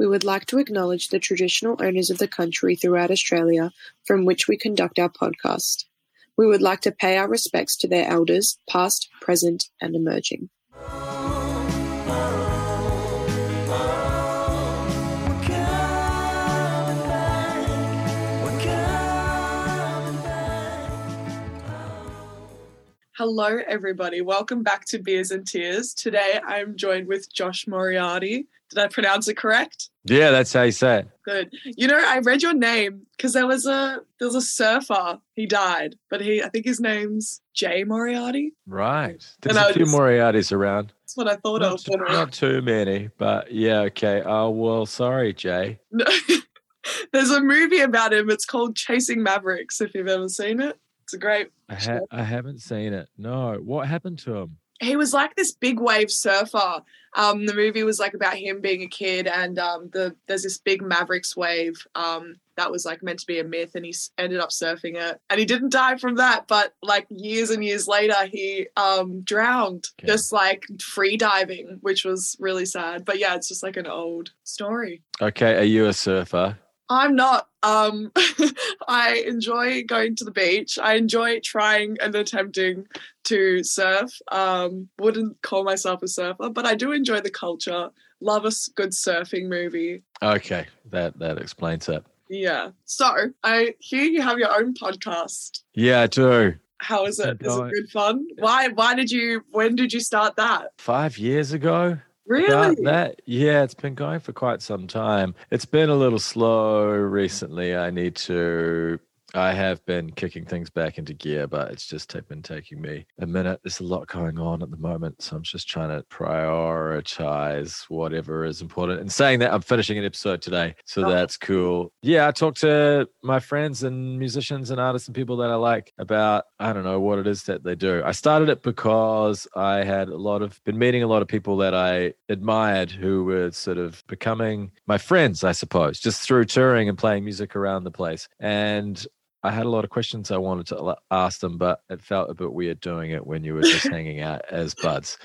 We would like to acknowledge the traditional owners of the country throughout Australia from which we conduct our podcast. We would like to pay our respects to their elders, past, present, and emerging. Hello, everybody. Welcome back to Beers and Tears. Today I'm joined with Josh Moriarty. Did I pronounce it correct? Yeah, that's how you say it. Good. You know, I read your name because there was a there was a surfer. He died, but he I think his name's Jay Moriarty. Right. There's And a few just- Moriartys around. That's what I thought Not, of. too- not too many, but yeah, okay. Oh, well, sorry, Jay. No. There's a movie about him. It's called Chasing Mavericks. If you've ever seen it, it's a great. I, ha- I haven't seen it. No. What happened to him? He was like this big wave surfer. Um, the movie was like about him being a kid, and um, the there's this big Mavericks wave. Um, that was like meant to be a myth, and he s- ended up surfing it, and he didn't die from that. But like years and years later, he um drowned, Okay. just like free diving, which was really sad. But yeah, it's just like an old story. Okay, are you a surfer? I'm not. Um, I enjoy going to the beach. I enjoy trying and attempting to surf. Um, wouldn't call myself a surfer, but I do enjoy the culture. Love a good surfing movie. Okay, that that explains it. Yeah. So I hear you have your own podcast. Yeah, I do. How is it? Is it good fun? Why? Why did you? When did you start that? Five years ago. Really? About that, yeah, it's been going for quite some time. It's been a little slow recently. I need to. I have been kicking things back into gear, but it's just been taking me a minute. There's a lot going on at the moment, so I'm just trying to prioritize whatever is important. And saying that, I'm finishing an episode today, so Oh. that's cool. Yeah, I talk to my friends and musicians and artists and people that I like about I don't know what it is that they do. I started it because I had a lot of been meeting a lot of people that I admired who were sort of becoming my friends, I suppose, just through touring and playing music around the place. And I had a lot of questions I wanted to ask them, but it felt a bit weird doing it when you were just hanging out as buds.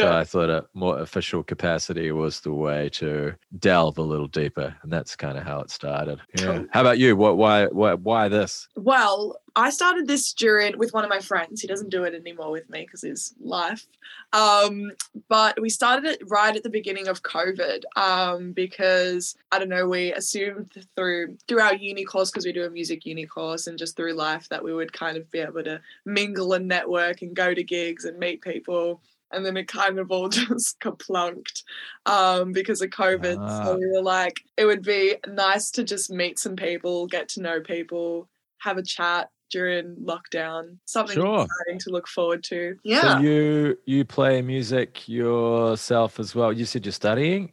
So I thought a more official capacity was the way to delve a little deeper, and that's kind of how it started. Yeah. How about you? What? Why? Why? Why this? Well, I started this during with one of my friends. He doesn't do it anymore with me because his life. Um, but we started it right at the beginning of COVID um, because I don't know. We assumed through through our uni course because we do a music uni course and just through life that we would kind of be able to mingle and network and go to gigs and meet people. And then it kind of all just kaplunked um, because of COVID. Ah. So we were like, it would be nice to just meet some people, get to know people, have a chat during lockdown. Something Sure. exciting to look forward to. Yeah. So you you play music yourself as well. You said you're studying.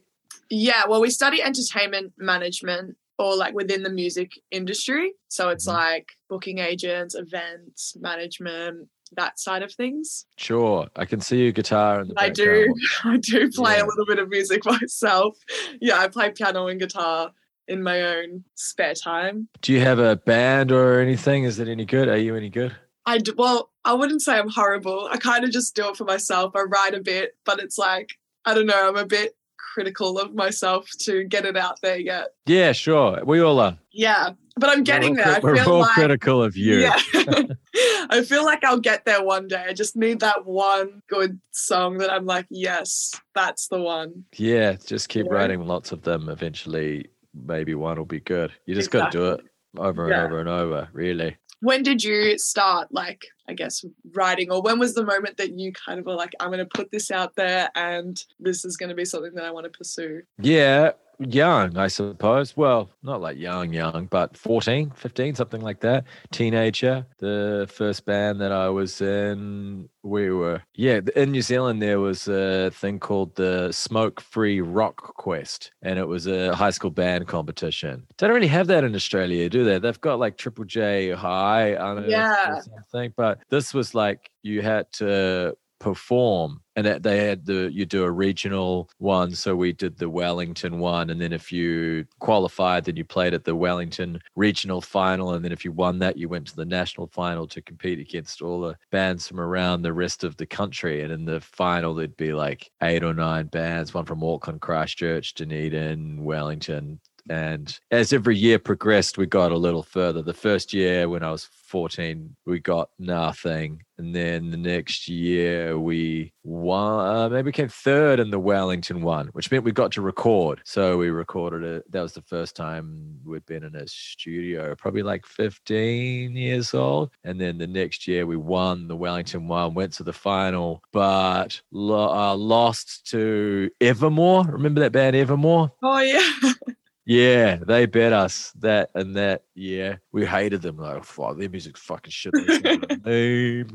yeah. Well, we study entertainment management or like within the music industry. So it's Mhm. like booking agents, events, management, that side of things. Sure, I can see your guitar the I do. I do play Yeah. a little bit of music myself. Yeah, I play piano and guitar in my own spare time. Do you have a band or anything? Is it any good? Are you any good? I do, well, I wouldn't say I'm horrible. I kind of just do it for myself. I write a bit, but it's like I don't know. I'm a bit critical of myself to get it out there yet. Yeah, sure. We all are. Yeah, but I'm getting we're there. all, I we're all like critical of you. yeah, I feel like I'll get there one day. I just need that one good song that I'm like, yes, that's the one. Yeah, just keep Yeah. writing lots of them. Eventually, maybe one will be good. You just got to do it over and Yeah. over and over, really. When did you start, like, I guess, writing, or when was the moment that you kind of were like, I'm going to put this out there and this is going to be something that I want to pursue? Yeah, young, I suppose. Well, not like young, young, but 14, 15, something like that. Teenager. The first band that I was in, we were, yeah, in New Zealand, there was a thing called the Smoke Free Rock Quest, and it was a high school band competition. They don't really have that in Australia, do they? They've got like Triple J High on it Yeah. or something, but this was like you had to perform. And that they had the you do a regional one so we did the wellington one and then if you qualified then you played at the wellington regional final and then if you won that you went to the national final to compete against all the bands from around the rest of the country. And in the final there'd be like eight or nine bands one from auckland christchurch dunedin wellington and as every year progressed, we got a little further. The first year, when I was 14, we got nothing. And then the next year, we won, uh, maybe came third in the Wellington one, which meant we got to record. So we recorded it. That was the first time we'd been in a studio, probably like 15 years old. And then the next year, we won the Wellington one, went to the final, but lo- uh, lost to Evermore. Remember that band, Evermore? Oh, yeah. Yeah, they bet us that and that. Yeah, we hated them. Like, oh, their music's fucking shit.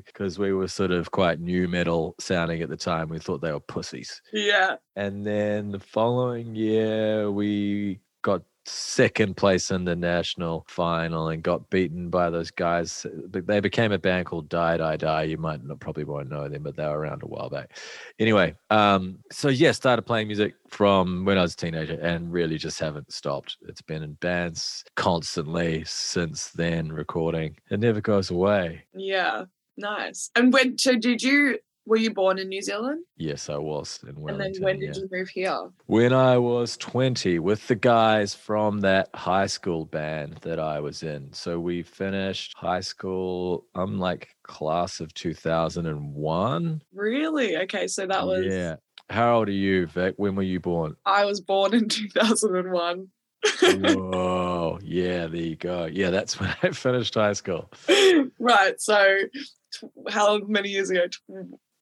Because we were sort of quite new metal sounding at the time. We thought they were pussies. Yeah. And then the following year, we got second place in the national final and got beaten by those guys. They became a band called Die Die Die. You might not probably won't know them, but they were around a while back. Anyway, um, so yeah, started playing music from when I was a teenager and really just haven't stopped. It's been in bands constantly since then, recording. It never goes away. Yeah. Nice. And when so did you were you born in New Zealand? Yes, I was in Wellington. and then when did yeah. you move here? When I was 20 with the guys from that high school band that I was in. So we finished high school, I'm like class of 2001. Really? Okay, so that was Yeah. How old are you, Vic? When were you born? I was born in 2001. Whoa. Yeah, there you go. Yeah, that's when I finished high school. right. So t- how many years ago?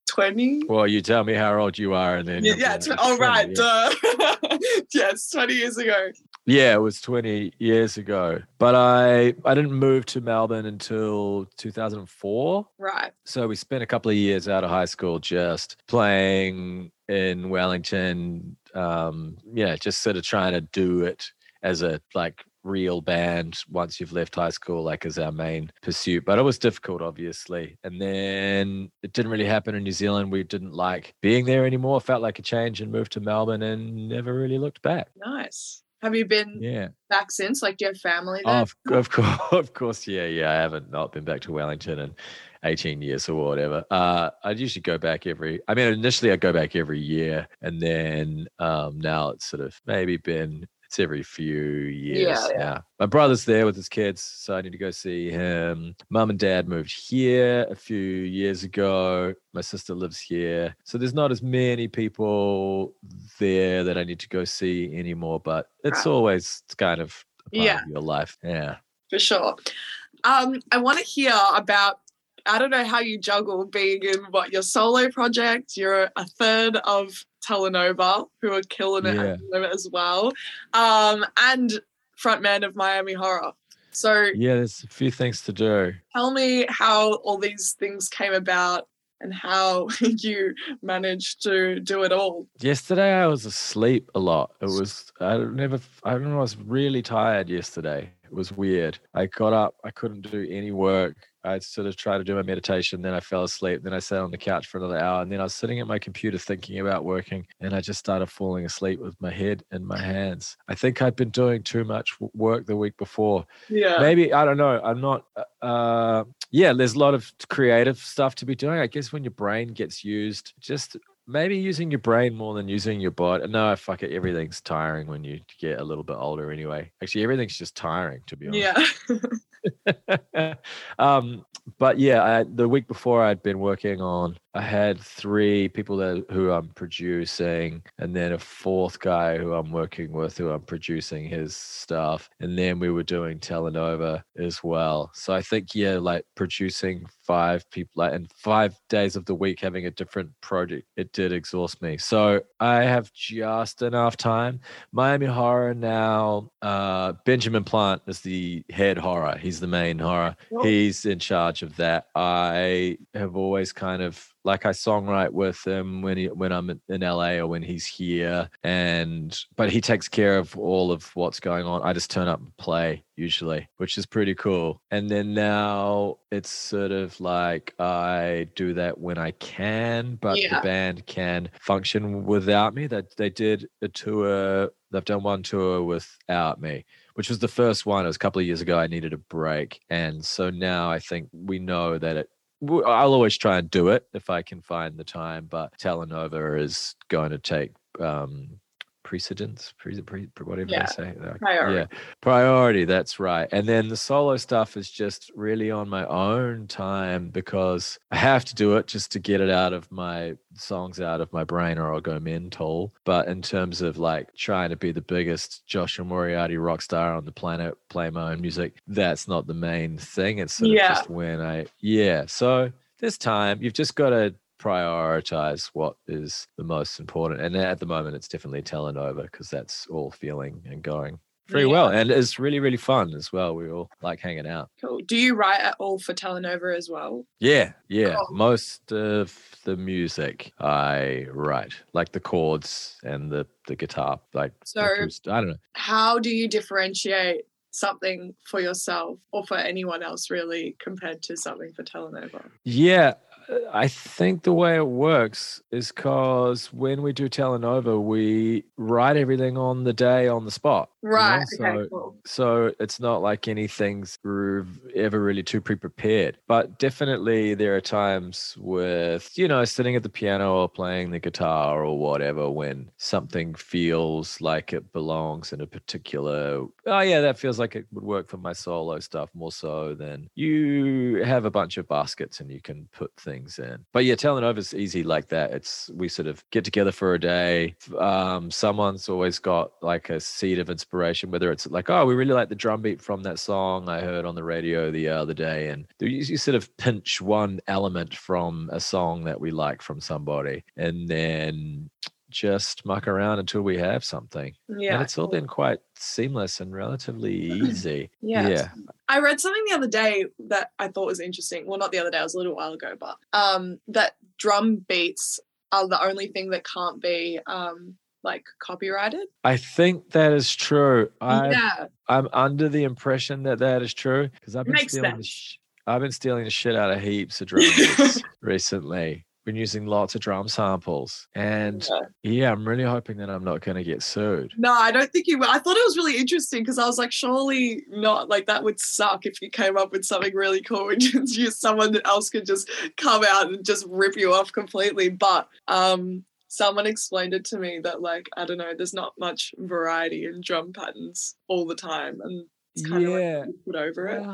Tw- 20? Well, you tell me how old you are and then. Yeah, yeah. Tw- oh, 20, right. yeah. Duh. yes, 20 years ago. Yeah, it was 20 years ago. But I I didn't move to Melbourne until 2004. Right. So we spent a couple of years out of high school just playing in Wellington. Um, yeah, just sort of trying to do it as a like real band once you've left high school, like as our main pursuit. But it was difficult, obviously. And then it didn't really happen in New Zealand. We didn't like being there anymore. Felt like a change and moved to Melbourne and never really looked back. Nice. Have you been Yeah. back since? Like, do you have family there? Of, of course, of course, yeah, yeah. I haven't not been back to Wellington in 18 years or whatever. Uh, I'd usually go back every. I mean, initially I'd go back every year, and then um, now it's sort of maybe been it's every few years. yeah. My brother's there with his kids, so I need to go see him. Mum and dad moved here a few years ago. My sister lives here, so there's not as many people there that I need to go see anymore. But it's Right. always kind of a part Yeah. of your life. Yeah. for sure. Um, I want to hear about. I don't know how you juggle being in what your solo project. You're a third of Telenova, who are killing it Yeah. at the moment as well, um, and frontman of Miami Horror. So Yeah, there's a few things to do. tell me how all these things came about and how you managed to do it all. Yesterday I was asleep a lot. It was I never I don't know, I was really tired yesterday. It was weird. I got up, I couldn't do any work. I sort of tried to do my meditation, then I fell asleep. Then I sat on the couch for another hour, and then I was sitting at my computer thinking about working, and I just started falling asleep with my head in my hands. I think I'd been doing too much work the week before. Yeah. maybe i don't know i'm not uh, uh yeah there's a lot of creative stuff to be doing i guess when your brain gets used just maybe using your brain more than using your body no fuck it everything's tiring when you get a little bit older anyway actually everything's just tiring to be honest Yeah. um, but yeah, I, the week before I'd been working on, I had three people that who I'm producing, and then a fourth guy who I'm working with, who I'm producing his stuff, and then we were doing Telenova as well. So I think yeah, like producing five people, like and five days of the week having a different project, it did exhaust me. So I have just enough time. Miami Horror now. Uh, Benjamin Plant is the head horror. He's the main horror. He's in charge of that. I have always kind of like I songwrite with him when he when I'm in LA or when he's here, and but he takes care of all of what's going on. I just turn up and play usually, which is pretty cool. And then now it's sort of like I do that when I can, but Yeah. the band can function without me. That they did a tour. They've done one tour without me which was the first one. It was a couple of years ago. I needed a break, and so now I think we know that it. I'll always try and do it if I can find the time, but Telenova is going to take um, precedence, pre, pre, whatever Yeah, they say. Like, priority. Yeah, priority. That's right. And then the solo stuff is just really on my own time because I have to do it just to get it out of my songs out of my brain or I'll go mental. But in terms of like trying to be the biggest Joshua Moriarty rock star on the planet, play my own music, that's not the main thing. It's sort Yeah. of just when I, yeah. So this time. You've just got to prioritize what is the most important. And at the moment, it's definitely Telenova because that's all feeling and going very Yeah. well. And it's really, really fun as well. We all like hanging out. Cool. Do you write at all for Telenova as well? Yeah, yeah. Cool. Most of the music I write, like the chords and the the guitar, like So- I don't know. How do you differentiate something for yourself or for anyone else really compared to something for Telenova? Yeah, I think the way it works is because when we do Telenova, we write everything on the day on the spot. you know? Right. So okay, cool. So it's not like anything's ever really too pre-prepared. But definitely there are times with, you know, sitting at the piano or playing the guitar or whatever when something feels like it belongs in a particular oh yeah, that feels like it would work for my solo stuff more so than you have a bunch of baskets and you can put things in. But yeah, Telenova is easy like that. It's we sort of get together for a day. Um, someone's always got like a seed of inspiration, whether it's like, oh, we really like the drum beat from that song I heard on the radio the other day. And you sort of pinch one element from a song that we like from somebody and then just muck around until we have something. Yeah. and it's all been quite seamless and relatively easy. Yeah. Yeah. I read something the other day that I thought was interesting. Well, not the other day, it was a little while ago, but um, that drum beats are the only thing that can't be um, like copyrighted. I think that is true. I yeah. I'm under the impression that that is true because I've been Makes stealing the sh- I've been stealing the shit out of heaps of drum beats recently. Been using lots of drum samples, and Yeah. yeah, I'm really hoping that I'm not going to get sued. No, I don't think you will. I thought it was really interesting because I was like, surely not. Like that would suck if you came up with something really cool and just you, someone else could just come out and just rip you off completely. But um, someone explained it to me that like I don't know, there's not much variety in drum patterns all the time, and it's kind of Yeah. like put over it.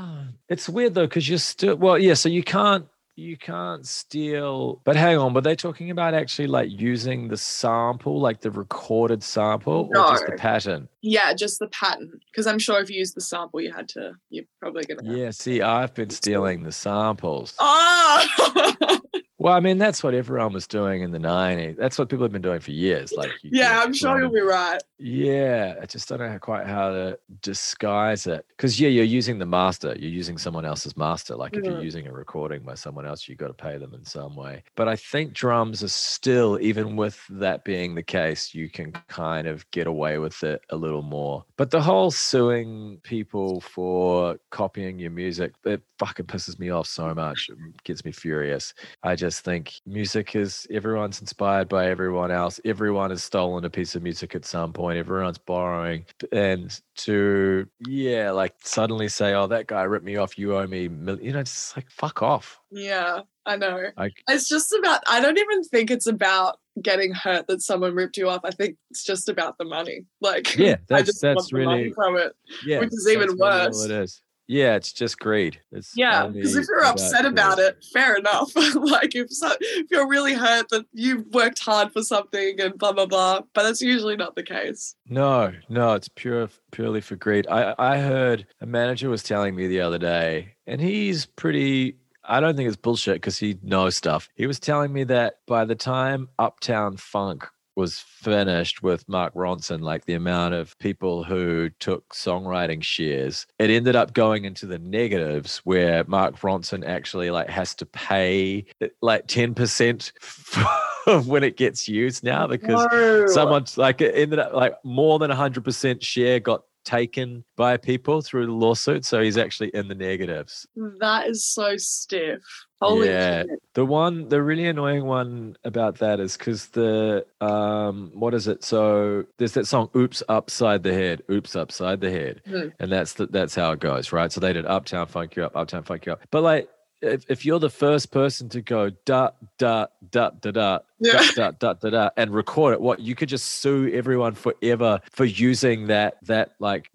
It's weird though because you're still well, yeah. So you can't you can't steal. But hang on, were they talking about actually like using the sample, like the recorded sample, or just the pattern? Yeah, just the pattern. Because I'm sure if you use the sample, you had to. You're probably gonna. Yeah. See, I've been stealing the samples. Oh. Well, I mean, that's what everyone was doing in the 90s. That's what people have been doing for years. Like, you yeah, I'm sure you'll be right. Yeah, I just don't know how, quite how to disguise it. Because, yeah, you're using the master, you're using someone else's master. Like, if you're using a recording by someone else, you've got to pay them in some way. But I think drums are still, even with that being the case, you can kind of get away with it a little more. But the whole suing people for copying your music, it fucking pisses me off so much. It gets me furious. I just think music is everyone's inspired by everyone else. Everyone has stolen a piece of music at some point. Everyone's borrowing. And to, yeah, like suddenly say, oh, that guy ripped me off. You owe me, mil-" you know, just like fuck off. Yeah, I know. I, It's just about, I don't even think it's about getting hurt that someone ripped you off. I think it's just about the money. Like, yeah, I that's, just that's want the money really, from it. yeah, which is even that's really worse. it is. Yeah, it's just greed. It's Yeah, because if you're upset about it, fair enough. like if so, if you're really hurt that you've worked hard for something and blah blah blah, but that's usually not the case. No, no, it's pure purely for greed. I I heard a manager was telling me the other day, and he's pretty. I don't think it's bullshit because he knows stuff. He was telling me that by the time Uptown Funk was finished with Mark Ronson, like the amount of people who took songwriting shares, it ended up going into the negatives where Mark Ronson actually like has to pay like 10% when it gets used now because No. someone's like it ended up like more than 100% share got taken by people through the lawsuit. So he's actually in the negatives. That is so stiff. Holy Yeah. shit. The one, the really annoying one about that is because the, um, what is it? So there's that song, "Oops Upside the Head," "Oops Upside the Head," Hmm. and that's the, that's how it goes, right? So they did "Uptown Funk You Up," "Uptown Funk You Up," but like. If, if you're the first person to go da da da da da Yeah. da da da da and record it, what you could just sue everyone forever for using that that like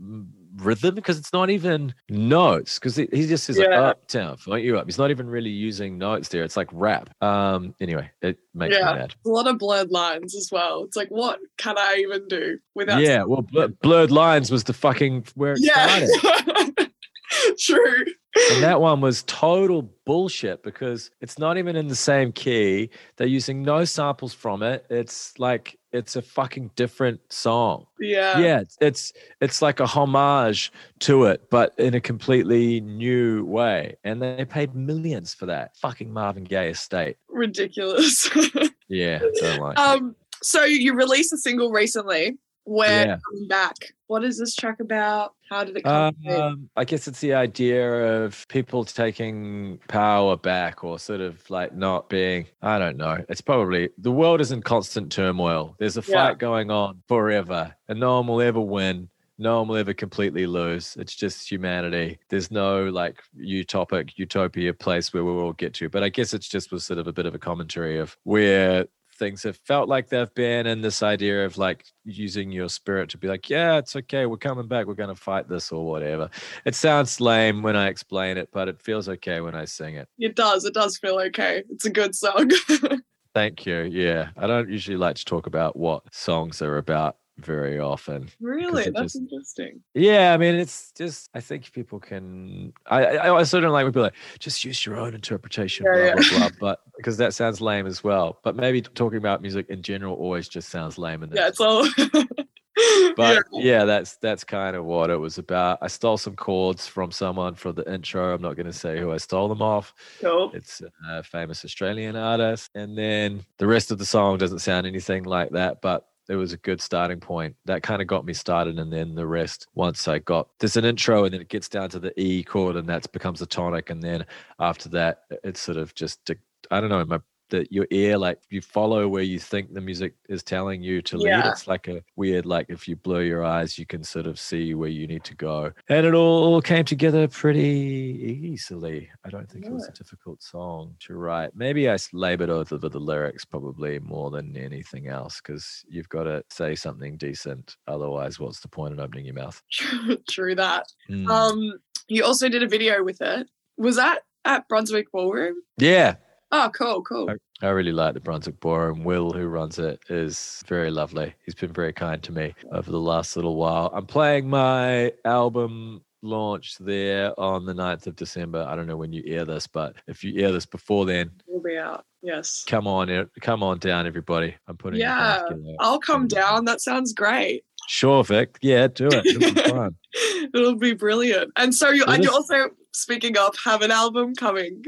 rhythm because it's not even notes because he, he just says Yeah. uptown funk you up. He's not even really using notes there. It's like rap. Um. Anyway, it makes Yeah. me mad. A lot of blurred lines as well. It's like, what can I even do without? yeah. Well, Bl- blurred lines was the fucking where it Yeah. started. True. and that one was total bullshit because it's not even in the same key. They're using no samples from it. It's like it's a fucking different song. Yeah. yeah it's, it's it's like a homage to it but in a completely new way and they paid millions for that fucking marvin gaye estate Ridiculous. yeah don't like it. um. So you released a single recently. Where Yeah. coming back? What is this track about? How did it come? um, I guess it's the idea of people taking power back or sort of like not being, I don't know. It's probably the world is in constant turmoil. There's a Yeah. fight going on forever, and no one will ever win. No one will ever completely lose. It's just humanity. There's no like utopic utopia place where we'll all get to. But I guess it's just was sort of a bit of a commentary of where things have felt like they've been and this idea of like using your spirit to be like yeah it's okay we're coming back we're going to fight this or whatever it sounds lame when i explain it but it feels okay when i sing it It does. It does feel okay. It's a good song. thank you yeah i don't usually like to talk about what songs are about very often really? That's just- interesting. yeah i mean it's just i think people can i i, I also don't like when people are like just use your own interpretation Yeah, blah yeah. blah blah but because that sounds lame as well but maybe talking about music in general always just sounds lame and Yeah, it's all. but yeah. yeah. that's that's kind of what it was about i stole some chords from someone for the intro i'm not going to say who i stole them off it's a famous australian artist and then the rest of the song doesn't sound anything like that but it was a good starting point. That kind of got me started and then the rest once i got there's an intro and then it gets down to the e chord and that becomes a tonic and then after that it's sort of just i don't know my that your ear like you follow where you think the music is telling you to lead Yeah. it's like a weird like if you blur your eyes you can sort of see where you need to go and it all came together pretty easily i don't think it was a difficult song to write maybe i labored over the lyrics probably more than anything else because you've got to say something decent otherwise what's the point in opening your mouth True, true that. Mm. Um, you also did a video with it. Was that at Brunswick Ballroom? yeah Oh, cool, cool. I really like the Brunswick Ballroom. Will, who runs it, is very lovely. He's been very kind to me over the last little while. I'm playing my album launch there on the 9th of December. I don't know when you air this, but if you air this before then, We'll be out. Yes. come on, come on down, everybody. I'm putting Yeah. I'll come down. That sounds great. Sure, Vic. Yeah, do it. It'll be fun. It'll be brilliant. And so you and you also speaking of have an album coming.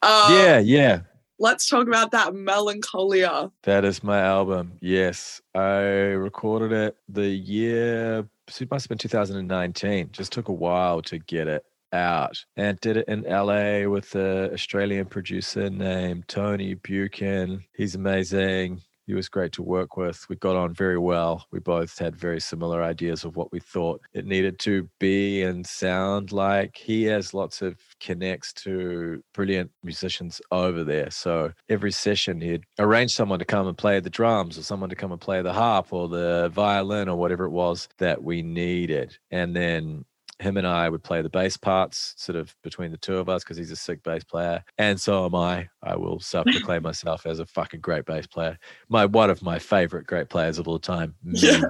Uh, yeah, yeah. Let's talk about that melancholia. That is my album. Yes. I recorded it the year, it must have been 2019. Just took a while to get it out and did it in LA with an Australian producer named Tony Buchan. He's amazing. He was great to work with. We got on very well. We both had very similar ideas of what we thought it needed to be and sound like. He has lots of connects to brilliant musicians over there. So every session he'd arrange someone to come and play the drums or someone to come and play the harp or the violin or whatever it was that we needed. And then him and I would play the bass parts sort of between the two of us because he's a sick bass player. And so am I. I will self proclaim myself as a fucking great bass player. My one of my favorite great players of all time. me. Yeah.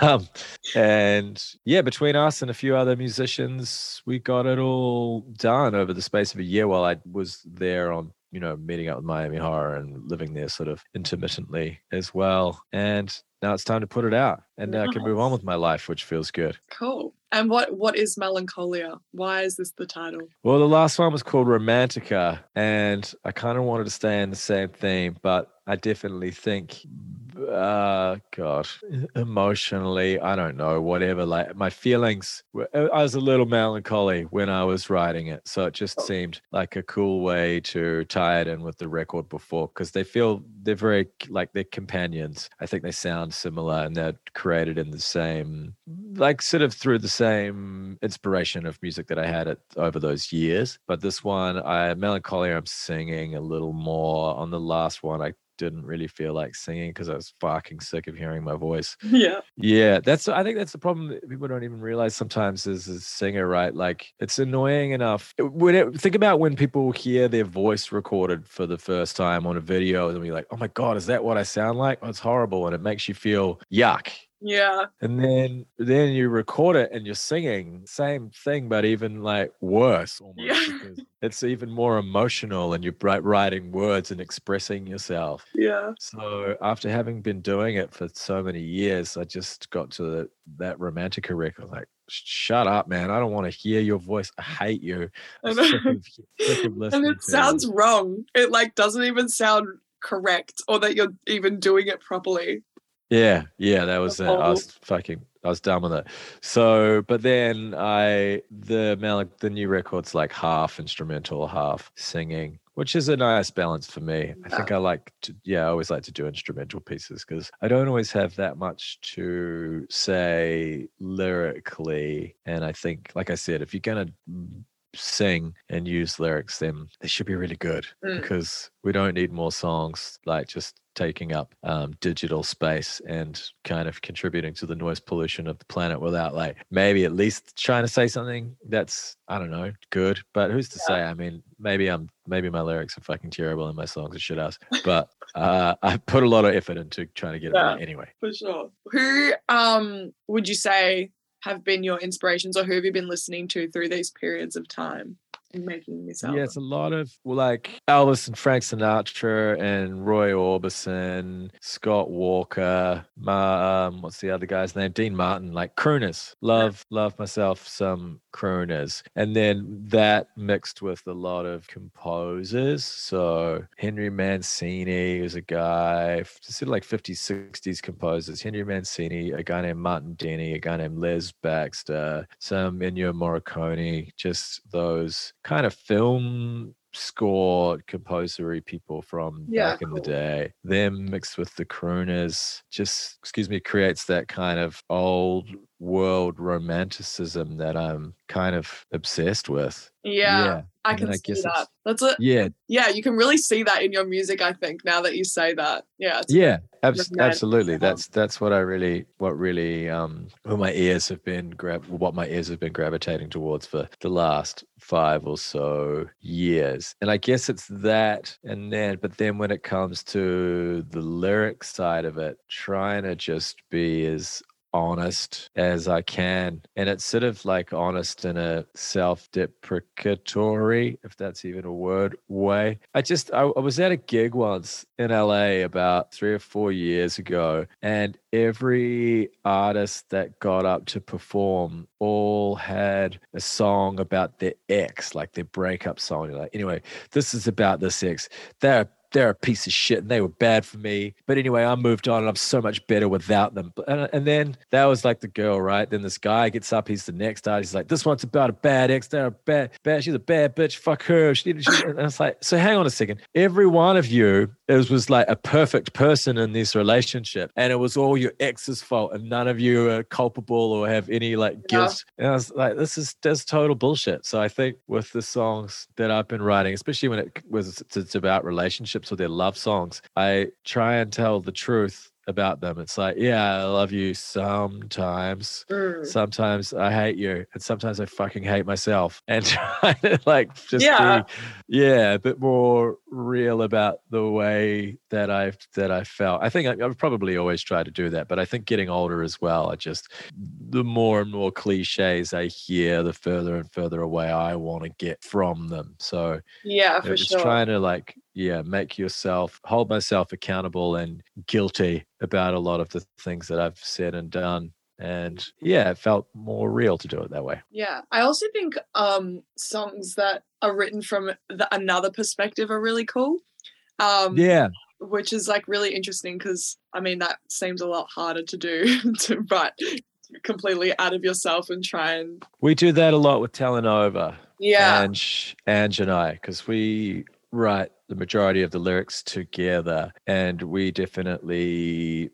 Um, and yeah, between us and a few other musicians, we got it all done over the space of a year while I was there on you know, meeting up with Miami Horror and living there sort of intermittently as well. And now it's time to put it out and now I can move on with my life, which feels good. Cool. And what what is melancholia? Why is this the title? Well, the last one was called Romantica, and I kind of wanted to stay in the same theme, but I definitely think uh god emotionally i don't know whatever like my feelings uh, i was a little melancholy when i was writing it so it just seemed like a cool way to tie it in with the record before because they feel they're very like they're companions. I think they sound similar and they're created in the same like sort of through the same inspiration of music that i had it over those years. But this one i melancholy i'm singing a little more. On the last one i didn't really feel like singing because I was fucking sick of hearing my voice. Yeah. Yeah. That's, I think that's the problem that people don't even realize sometimes as a singer, right? Like it's annoying enough. When it, think about when people hear their voice recorded for the first time on a video and be like, oh my God, is that what I sound like? Oh, it's horrible. And it makes you feel yuck. Yeah. And then then you record it and you're singing same thing, but even like worse almost. Yeah. It's even more emotional and you're writing words and expressing yourself. Yeah. So after having been doing it for so many years, I just got to the, that Romantica record like, shut up, man. I don't want to hear your voice. I hate you. I know. Of, and it sounds you. wrong. It like doesn't even sound correct or that you're even doing it properly. Yeah, yeah, that was it. I was fucking, I was done with it. So, but then I, the Malik, the new record's like half instrumental, half singing, which is a nice balance for me. I think I like to, yeah, I always like to do instrumental pieces because I don't always have that much to say lyrically. And I think, like I said, if you're going to sing and use lyrics, then they should be really good mm. because we don't need more songs like just taking up um, digital space and kind of contributing to the noise pollution of the planet without like maybe at least trying to say something that's I don't know good. But who's to yeah. say? I mean, maybe I'm maybe my lyrics are fucking terrible and my songs are shit ass. But uh, I put a lot of effort into trying to get yeah, it right anyway. For sure. Who um would you say have been your inspirations or who have you been listening to through these periods of time? Making this album? Yeah, it's a lot of well, like Elvis and Frank Sinatra and Roy Orbison, Scott Walker, Ma, um, what's the other guy's name? Dean Martin, like crooners. Love, yeah. love myself some crooners. And then that mixed with a lot of composers. So Henry Mancini was a guy, sort of like 50s, 60s composers. Henry Mancini, a guy named Martin Denny, a guy named Les Baxter, some Ennio Morricone, just those kind of film score composery people from yeah, back in cool. the day. Them mixed with the crooners just, excuse me, creates that kind of old world romanticism that I'm kind of obsessed with. Yeah, yeah. I can I see that. That's it. Yeah, yeah. You can really see that in your music. I think now that you say that. Yeah. Yeah. Ab- absolutely. That's that's what I really, what really, um, what my ears have been grab, what my ears have been gravitating towards for the last five or so years. And I guess it's that, and then, but then when it comes to the lyric side of it, trying to just be as honest as I can. And it's sort of like honest in a self deprecatory, if that's even a word, way. I just, I, I, was at a gig once in LA about three or four years ago, and every artist that got up to perform all had a song about their ex, like their breakup song. Like, anyway, this is about this ex. They're they're a piece of shit and they were bad for me. But anyway, I moved on and I'm so much better without them. And, and then that was like the girl, right? Then this guy gets up, he's the next artist. He's like, this one's about a bad ex. They're a bad, bad. She's a bad bitch. Fuck her. She, she, and it's like, so hang on a second. Every one of you it was like a perfect person in this relationship and it was all your ex's fault and none of you are culpable or have any like guilt. And I was like, this is that's total bullshit. So I think with the songs that I've been writing, especially when it was it's about relationships or their love songs, I try and tell the truth about them. It's like, yeah, I love you sometimes. Mm. Sometimes I hate you. And sometimes I fucking hate myself. And trying to like just yeah. be yeah, a bit more real about the way that I've that I felt. I think I, I've probably always tried to do that, but I think getting older as well, I just the more and more cliches I hear, the further and further away I want to get from them. So yeah, for just sure. trying to like yeah, make yourself hold myself accountable and guilty about a lot of the things that I've said and done. And yeah, it felt more real to do it that way. Yeah. I also think um songs that are written from the, another perspective are really cool. Um Yeah. which is like really interesting because I mean that seems a lot harder to do to write completely out of yourself and try and We do that a lot with Telenova. yeah Ange, Ange and I, because we write the majority of the lyrics together, and we definitely,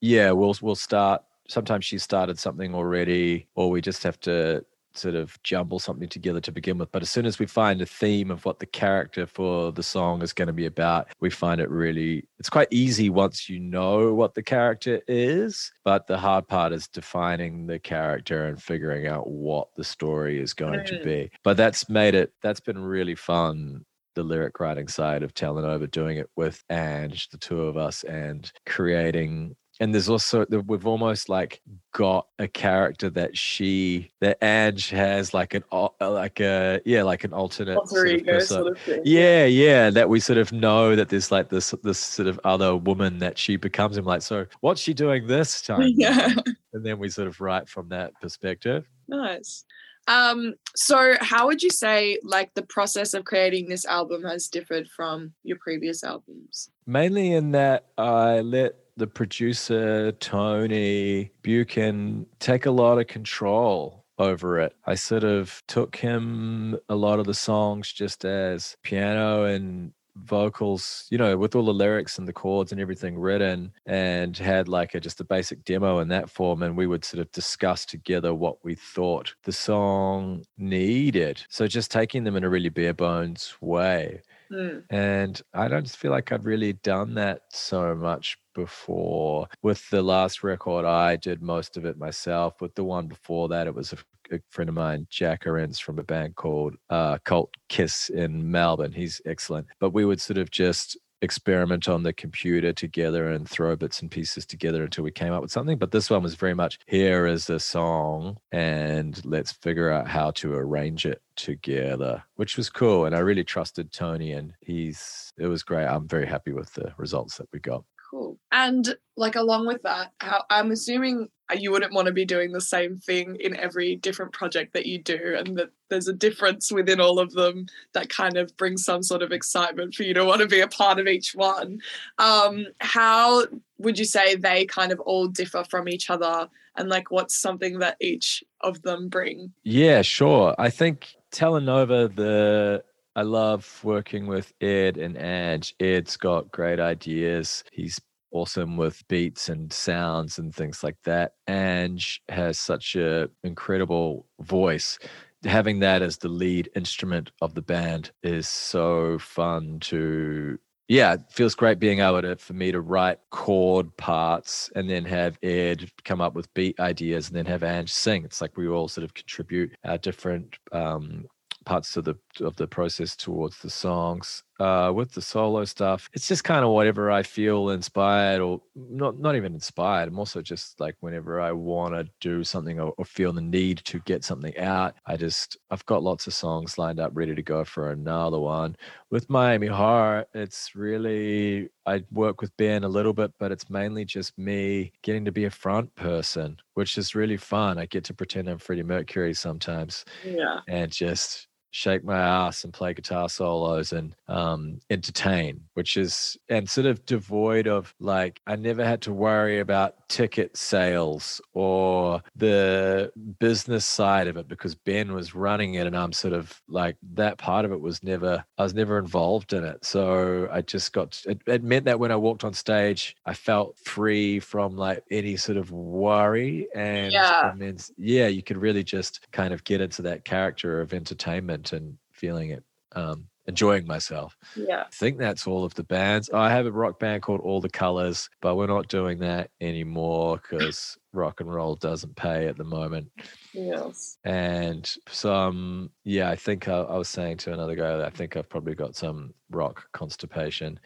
yeah, we'll we'll start. Sometimes she started something already, or we just have to sort of jumble something together to begin with. But as soon as we find a theme of what the character for the song is going to be about, we find it really, it's quite easy once you know what the character is. But the hard part is defining the character and figuring out what the story is going to be. But that's made it, that's been really fun. The lyric writing side of Telenova, doing it with Ange, the two of us, and creating and there's also we've almost like got a character that she that Ange has like an uh, like a yeah like an alternate sort of sort of yeah. Yeah that we sort of know that there's like this this sort of other woman that she becomes. And like so what's she doing this time? Yeah. and then we sort of write from that perspective. Nice. Um, so how would you say like the process of creating this album has differed from your previous albums? mainly in that I let the producer Tony Buchan take a lot of control over it. I sort of took him a lot of the songs just as piano and vocals, you know, with all the lyrics and the chords and everything written, and had like a just a basic demo in that form. And we would sort of discuss together what we thought the song needed. So just taking them in a really bare bones way. Hmm. And I don't feel like I've really done that so much before. With the last record, I did most of it myself. With the one before that, it was a, a friend of mine, Jack Arens, from a band called uh, Cult Kiss in Melbourne. He's excellent. But we would sort of just experiment on the computer together and throw bits and pieces together until we came up with something. But this one was very much here is a song and let's figure out how to arrange it together, which was cool. And I really trusted Tony and he's, it was great. I'm very happy with the results that we got. Cool. And like along with that, how I'm assuming you wouldn't want to be doing the same thing in every different project that you do, and that there's a difference within all of them that kind of brings some sort of excitement for you to want to be a part of each one. Um, how would you say they kind of all differ from each other, and like what's something that each of them bring? Yeah, sure. I think Telenova, the I love working with Ed and Ange. Ed's got great ideas. He's awesome with beats and sounds and things like that. Ange has such a incredible voice. Having that as the lead instrument of the band is so fun to yeah, it feels great being able to for me to write chord parts and then have Ed come up with beat ideas and then have Ange sing. It's like we all sort of contribute our different um, parts of the of the process towards the songs. Uh, with the solo stuff, it's just kind of whatever I feel inspired, or not not even inspired. I'm also just like whenever I want to do something or, or feel the need to get something out, I just I've got lots of songs lined up ready to go for another one. With Miami Horror, it's really I work with Ben a little bit, but it's mainly just me getting to be a front person, which is really fun. I get to pretend I'm Freddie Mercury sometimes Yeah. and just shake my ass and play guitar solos and um, entertain, which is and sort of devoid of like I never had to worry about ticket sales or the business side of it because Ben was running it and I'm sort of like that part of it was never I was never involved in it. So I just got it, it meant that when I walked on stage, I felt free from like any sort of worry and Yeah. and then yeah, you could really just kind of get into that character of entertainment and feeling it, um, enjoying myself. Yeah. I think that's all of the bands. I have a rock band called All the Colors, but we're not doing that anymore because rock and roll doesn't pay at the moment. Yes. And some, yeah, I think I, I was saying to another guy that I think I've probably got some rock constipation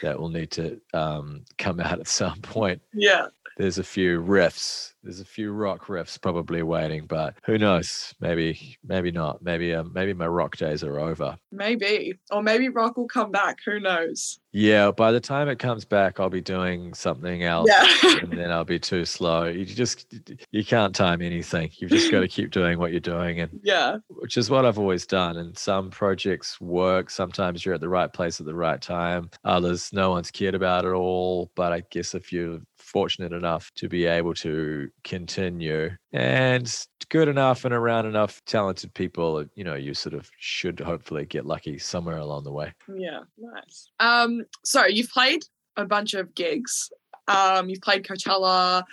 that will need to um, come out at some point. Yeah. There's a few riffs there's a few rock riffs probably waiting, but who knows? Maybe, maybe not. Maybe, um, maybe my rock days are over. Maybe, or maybe rock will come back. Who knows? Yeah, by the time it comes back, I'll be doing something else, Yeah. and then I'll be too slow. You just, you can't time anything. You've just got to keep doing what you're doing, and yeah. which is what I've always done. And some projects work. Sometimes you're at the right place at the right time. Others, no one's cared about it all. But I guess if you're fortunate enough to be able to continue and good enough and around enough talented people, you know, you sort of should hopefully get lucky somewhere along the way. Yeah. Nice. Um. So you've played a bunch of gigs. Um. You've played Coachella,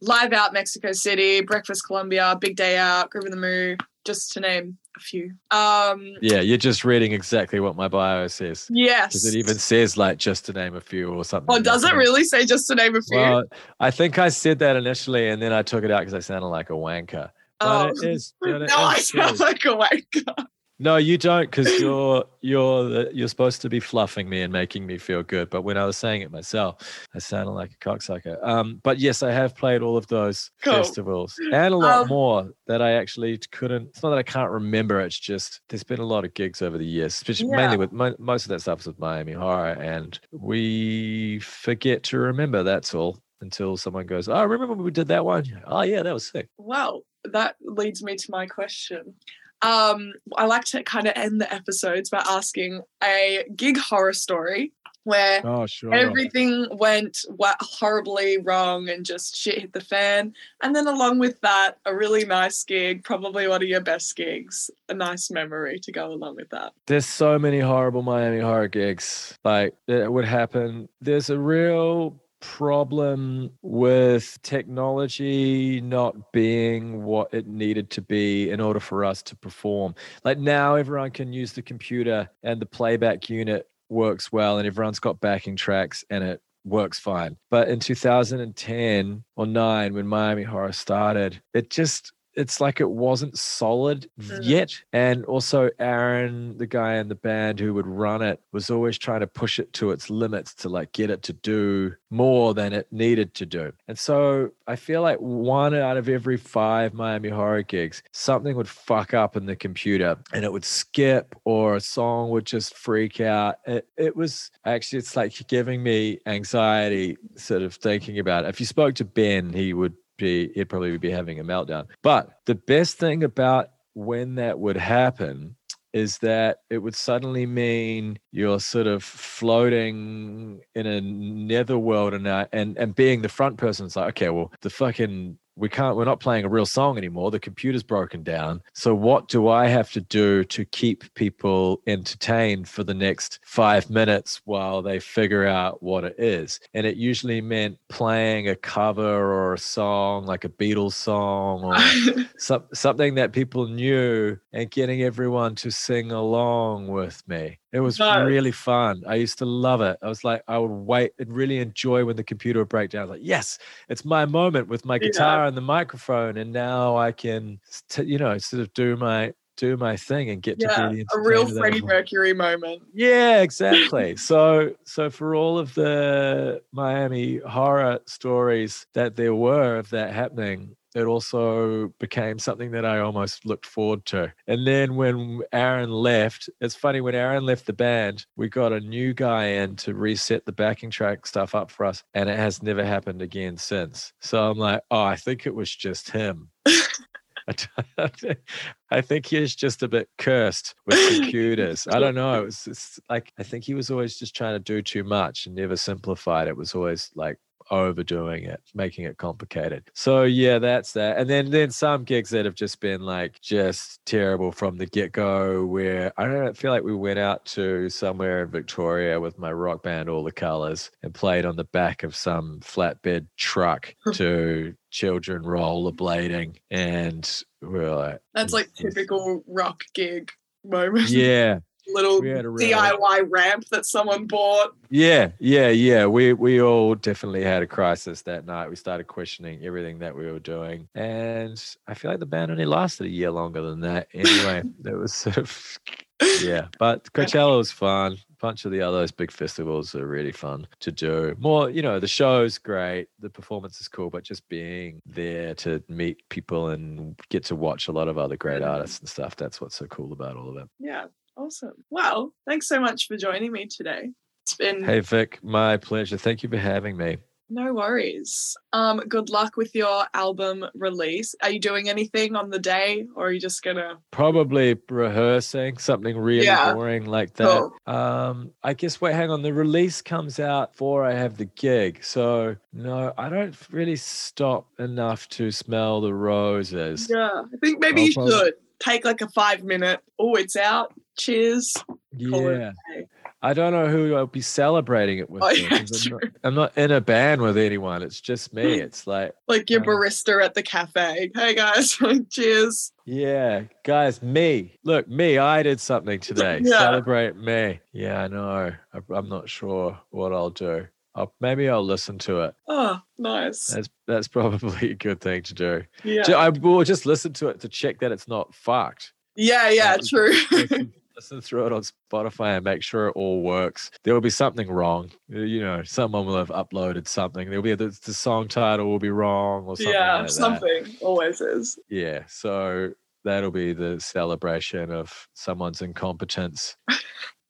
Live Out Mexico City, Breakfast Columbia, Big Day Out, Groovin the Moo, just to name a few. Um. Yeah, you're just reading exactly what my bio says. Yes. Because it even says like just to name a few or something. Oh, does it really say just to name a few? Well, I think I said that initially, and then I took it out because I sounded like a wanker. But oh. it is. but it no, I sound like a wanker. No, you don't, because you're you're the, you're supposed to be fluffing me and making me feel good. But when I was saying it myself, I sounded like a cocksucker. Um, but yes, I have played all of those Cool. festivals and a lot Um, more that I actually couldn't. It's not that I can't remember. It's just there's been a lot of gigs over the years, especially Yeah. mainly with mo- most of that stuff is with Miami Horror, and we forget to remember. That's all. Until someone goes, oh, remember when we did that one? Oh yeah, that was sick. Well, that leads me to my question. Um, I like to kind of end the episodes by asking a gig horror story where Oh sure. everything went horribly wrong and just shit hit the fan. And then along with that, a really nice gig, probably one of your best gigs, a nice memory to go along with that. There's so many horrible Miami horror gigs. Like it would happen. There's a real problem with technology not being what it needed to be in order for us to perform. Like now everyone can use the computer and the playback unit works well and everyone's got backing tracks and it works fine. But in 2010 or 9 when Miami Horror started, it just it's like it wasn't solid Mhm. yet. And also, Aaron, the guy in the band who would run it, was always trying to push it to its limits to like get it to do more than it needed to do. And so I feel like one out of every five Miami horror gigs, something would fuck up in the computer and it would skip or a song would just freak out. It, it was actually, it's like giving me anxiety sort of thinking about it. If you spoke to Ben, he would be he'd probably be having a meltdown. But the best thing about when that would happen is that it would suddenly mean you're sort of floating in a netherworld and uh, and and being the front person is like okay well the fucking we can't we're not playing a real song anymore the computer's broken down so what do i have to do to keep people entertained for the next 5 minutes while they figure out what it is and it usually meant playing a cover or a song like a beatles song or some, something that people knew and getting everyone to sing along with me. It was No. really fun. I used to love it. I was like, I would wait and really enjoy when the computer would break down. I was like, yes, it's my moment with my Yeah. Guitar and the microphone, and now I can, st- you know, sort of do my do my thing and get yeah, to be the a real Freddie. Mercury moment. Yeah, exactly. so so for all of the Miami horror stories that there were of that happening, it also became something that I almost looked forward to. And then when Aaron left, it's funny when Aaron left the band, we got a new guy in to reset the backing track stuff up for us, and it has never happened again since. So I'm like, oh, I think it was just him. I think he's just a bit cursed with computers. I don't know. It was like I think he was always just trying to do too much and never simplified. It was always like overdoing it, making it complicated. So yeah, that's that. And then then some gigs that have just been like just terrible from the get go. Where I don't know, I feel like we went out to somewhere in Victoria with my rock band All the Colors and played on the back of some flatbed truck to children rollerblading, and we are like, That's like typical rock gig moment. yeah. Little We had a real- DIY ramp that someone bought. Yeah, yeah, yeah. We we all definitely had a crisis that night. We started questioning everything that we were doing, and I feel like the band only lasted a year longer than that. Anyway, it was sort of yeah, but Coachella was fun. A bunch of the other big festivals are really fun to do. More, you know, the show's great, the performance is cool, but just being there to meet people and get to watch a lot of other great artists and stuff. That's what's so cool about all of it. Yeah, awesome. Well, thanks so much for joining me today. It's been Hey, Vic, my pleasure. Thank you for having me. no worries. Um, good luck with your album release. Are you doing anything on the day, or are you just gonna? Probably rehearsing something really Yeah. boring like that. Cool. Um, I guess wait, hang on. The release comes out before I have the gig, so no, I don't really stop enough to smell the roses. Yeah, I think maybe I'll you probably- should take like a five minute. Oh, it's out. Cheers. Yeah. I don't know who I'll be celebrating it with. Oh, yeah, I'm, not. I'm not in a band with anyone. It's just me. It's like, Like your Um, barista at the cafe. Hey guys, cheers. yeah, guys, me. Look, me. I did something today. Yeah. Celebrate me. Yeah, I know. I- I'm not sure what I'll do. I'll, maybe I'll listen to it. Oh, nice. That's that's probably a good thing to do. Yeah, I will just listen to it to check that it's not fucked. yeah, yeah. Yeah. True. Listen, through it on Spotify and make sure it all works. There will be something wrong. Uh, You know, someone will have uploaded something. There'll be the, the song title will be wrong or something. yeah, like that. something always is. Yeah. So that'll be the celebration of someone's incompetence.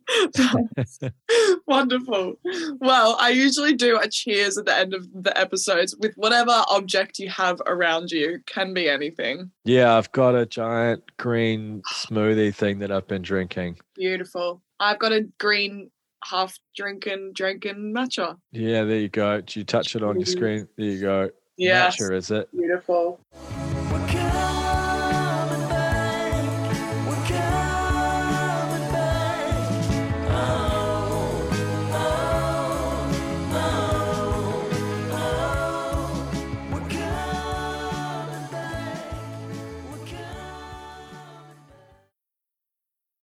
Wonderful. Well, I usually do a cheers at the end of the episodes with whatever object you have around you. Can be anything. Yeah, I've got a giant green smoothie thing that I've been drinking. Beautiful. I've got a green half drinking drinking matcha. Yeah, there you go. Do you touch it on your screen? There you go. Yeah. Matcha, is it? Beautiful.